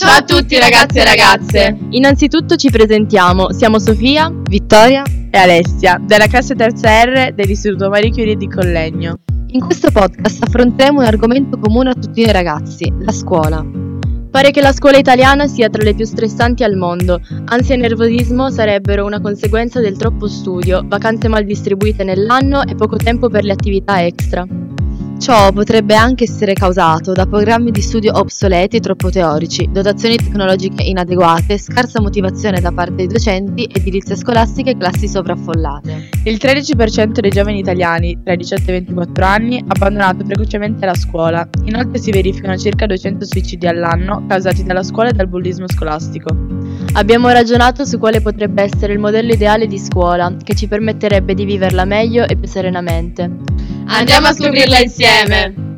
Ciao a tutti ragazzi e ragazze! Innanzitutto ci presentiamo, siamo Sofia, Vittoria e Alessia, della classe terza R dell'Istituto Marie Curie di Collegno. In questo podcast affronteremo un argomento comune a tutti noi ragazzi, la scuola. Pare che la scuola italiana sia tra le più stressanti al mondo. Ansia e nervosismo sarebbero una conseguenza del troppo studio, vacanze mal distribuite nell'anno e poco tempo per le attività extra. Ciò potrebbe anche essere causato da programmi di studio obsoleti e troppo teorici, dotazioni tecnologiche inadeguate, scarsa motivazione da parte dei docenti, edilizia scolastica e classi sovraffollate. Il 13% dei giovani italiani tra i 18 e i 24 anni ha abbandonato precocemente la scuola. Inoltre si verificano circa 200 suicidi all'anno causati dalla scuola e dal bullismo scolastico. Abbiamo ragionato su quale potrebbe essere il modello ideale di scuola, che ci permetterebbe di viverla meglio e più serenamente. Andiamo a scoprirla insieme!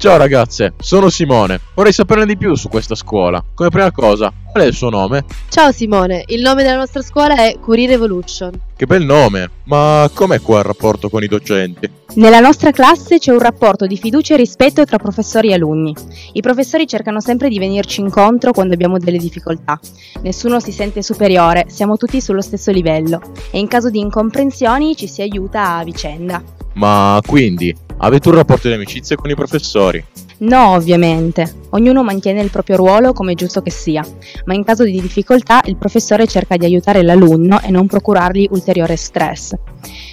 Ciao ragazze, sono Simone. Vorrei saperne di più su questa scuola. Come prima cosa, qual è il suo nome? Ciao Simone, il nome della nostra scuola è Curie Revolution. Che bel nome, ma com'è qua il rapporto con i docenti? Nella nostra classe c'è un rapporto di fiducia e rispetto tra professori e alunni. I professori cercano sempre di venirci incontro quando abbiamo delle difficoltà. Nessuno si sente superiore, siamo tutti sullo stesso livello e in caso di incomprensioni ci si aiuta a vicenda. Ma quindi, avete un rapporto di amicizia con i professori? No, ovviamente. Ognuno mantiene il proprio ruolo come è giusto che sia, ma in caso di difficoltà il professore cerca di aiutare l'alunno e non procurargli ulteriore stress.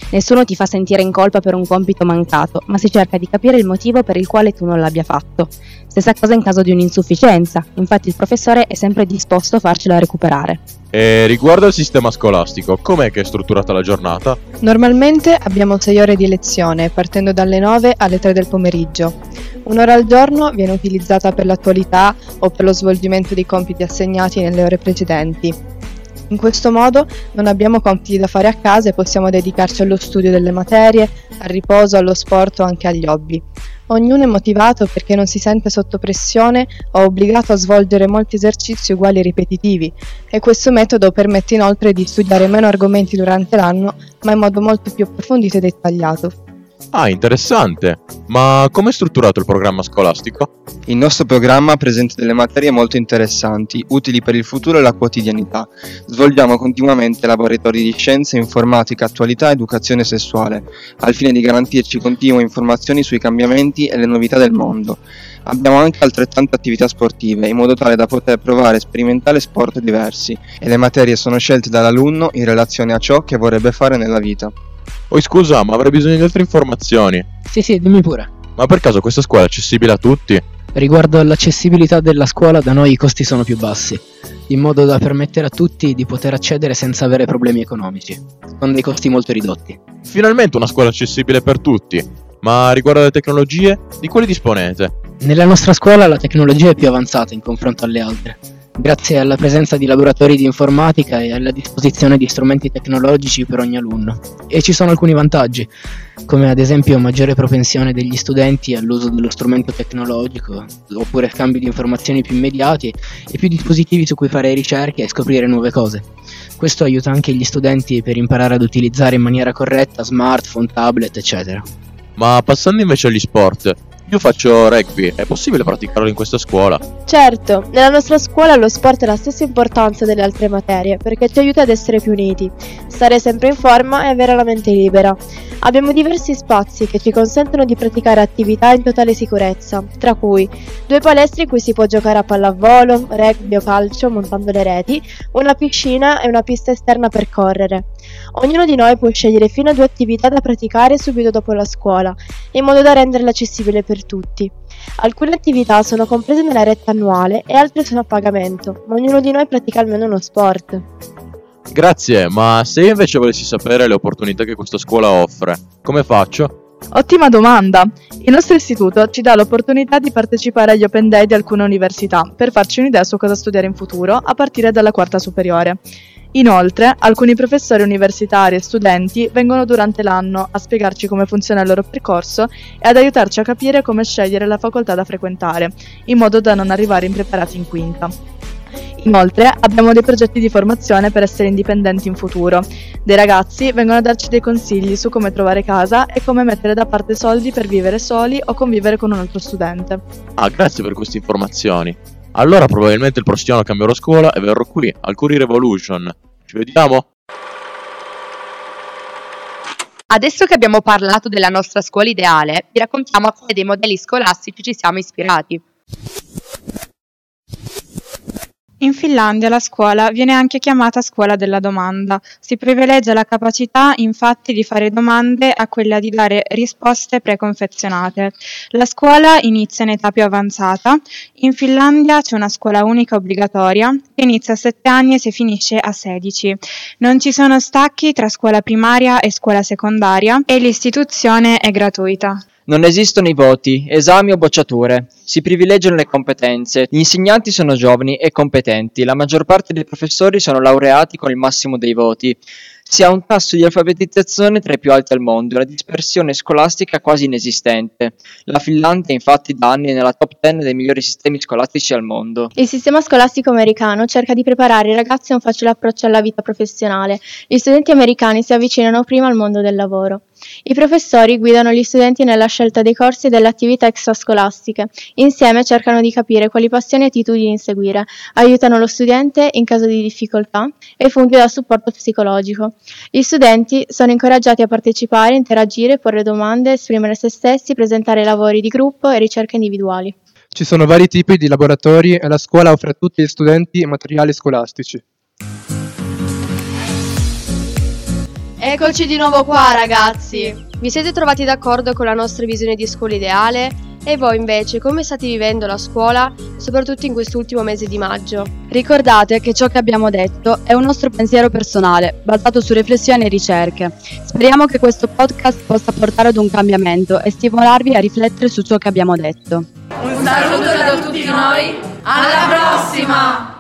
Nessuno ti fa sentire in colpa per un compito mancato, ma si cerca di capire il motivo per il quale tu non l'abbia fatto. Stessa cosa in caso di un'insufficienza, infatti il professore è sempre disposto a farcela recuperare. E riguardo al sistema scolastico, com'è che è strutturata la giornata? Normalmente abbiamo 6 ore di lezione, partendo dalle 9 alle 3 del pomeriggio. Un'ora al giorno viene utilizzata per l'attualità o per lo svolgimento dei compiti assegnati nelle ore precedenti. In questo modo non abbiamo compiti da fare a casa e possiamo dedicarci allo studio delle materie, al riposo, allo sport o anche agli hobby. Ognuno è motivato perché non si sente sotto pressione o obbligato a svolgere molti esercizi uguali e ripetitivi e questo metodo permette inoltre di studiare meno argomenti durante l'anno ma in modo molto più approfondito e dettagliato. Ah, interessante. Ma com'è strutturato il programma scolastico? Il nostro programma presenta delle materie molto interessanti, utili per il futuro e la quotidianità. Svolgiamo continuamente laboratori di scienze, informatica, attualità e educazione sessuale, al fine di garantirci continue informazioni sui cambiamenti e le novità del mondo. Abbiamo anche altrettante attività sportive, in modo tale da poter provare e sperimentare sport diversi, e le materie sono scelte dall'alunno in relazione a ciò che vorrebbe fare nella vita. Oh, scusa, ma avrei bisogno di altre informazioni. Sì, sì, dimmi pure. Ma per caso questa scuola è accessibile a tutti? Riguardo all'accessibilità della scuola, da noi i costi sono più bassi, in modo da permettere a tutti di poter accedere senza avere problemi economici, con dei costi molto ridotti. Finalmente una scuola accessibile per tutti. Ma riguardo alle tecnologie, di quali disponete? Nella nostra scuola la tecnologia è più avanzata in confronto alle altre grazie alla presenza di laboratori di informatica e alla disposizione di strumenti tecnologici per ogni alunno. E ci sono alcuni vantaggi, come ad esempio maggiore propensione degli studenti all'uso dello strumento tecnologico, oppure scambi di informazioni più immediati e più dispositivi su cui fare ricerche e scoprire nuove cose. Questo aiuta anche gli studenti per imparare ad utilizzare in maniera corretta smartphone, tablet, eccetera. Ma passando invece agli sport, io faccio rugby, è possibile praticarlo in questa scuola? Certo, nella nostra scuola lo sport ha la stessa importanza delle altre materie perché ci aiuta ad essere più uniti, stare sempre in forma e avere la mente libera. Abbiamo diversi spazi che ci consentono di praticare attività in totale sicurezza, tra cui due palestre in cui si può giocare a pallavolo, rugby o calcio montando le reti, una piscina e una pista esterna per correre. Ognuno di noi può scegliere fino a due attività da praticare subito dopo la scuola, in modo da renderla accessibile per tutti. Alcune attività sono comprese nella retta annuale e altre sono a pagamento, ma ognuno di noi pratica almeno uno sport. Grazie, ma se io invece volessi sapere le opportunità che questa scuola offre, come faccio? Ottima domanda! Il nostro istituto ci dà l'opportunità di partecipare agli Open Day di alcune università per farci un'idea su cosa studiare in futuro a partire dalla quarta superiore. Inoltre, alcuni professori universitari e studenti vengono durante l'anno a spiegarci come funziona il loro percorso e ad aiutarci a capire come scegliere la facoltà da frequentare, in modo da non arrivare impreparati in quinta. Inoltre abbiamo dei progetti di formazione per essere indipendenti in futuro. Dei ragazzi vengono a darci dei consigli su come trovare casa e come mettere da parte soldi per vivere soli o convivere con un altro studente. Ah, grazie per queste informazioni. Allora probabilmente il prossimo anno cambierò scuola e verrò qui al Curie Revolution. Ci vediamo? Adesso che abbiamo parlato della nostra scuola ideale, vi raccontiamo a quale dei modelli scolastici ci siamo ispirati. In Finlandia la scuola viene anche chiamata scuola della domanda. Si privilegia la capacità infatti di fare domande a quella di dare risposte preconfezionate. La scuola inizia in età più avanzata. In Finlandia c'è una scuola unica obbligatoria che inizia a 7 anni e si finisce a 16. Non ci sono stacchi tra scuola primaria e scuola secondaria e l'istituzione è gratuita. Non esistono i voti, esami o bocciature. Si privilegiano le competenze. Gli insegnanti sono giovani e competenti. La maggior parte dei professori sono laureati con il massimo dei voti. Si ha un tasso di alfabetizzazione tra i più alti al mondo e una dispersione scolastica quasi inesistente. La Finlandia infatti da anni è nella top 10 dei migliori sistemi scolastici al mondo. Il sistema scolastico americano cerca di preparare i ragazzi a un facile approccio alla vita professionale. Gli studenti americani si avvicinano prima al mondo del lavoro. I professori guidano gli studenti nella scelta dei corsi e delle attività extrascolastiche. Insieme cercano di capire quali passioni e attitudini inseguire, aiutano lo studente in caso di difficoltà e funge da supporto psicologico. Gli studenti sono incoraggiati a partecipare, interagire, porre domande, esprimere se stessi, presentare lavori di gruppo e ricerche individuali. Ci sono vari tipi di laboratori e la scuola offre a tutti gli studenti materiali scolastici. Eccoci di nuovo qua ragazzi. Vi siete trovati d'accordo con la nostra visione di scuola ideale? E voi invece come state vivendo la scuola, soprattutto in quest'ultimo mese di maggio? Ricordate che ciò che abbiamo detto è un nostro pensiero personale, basato su riflessioni e ricerche. Speriamo che questo podcast possa portare ad un cambiamento e stimolarvi a riflettere su ciò che abbiamo detto. Un saluto da tutti noi. Alla prossima!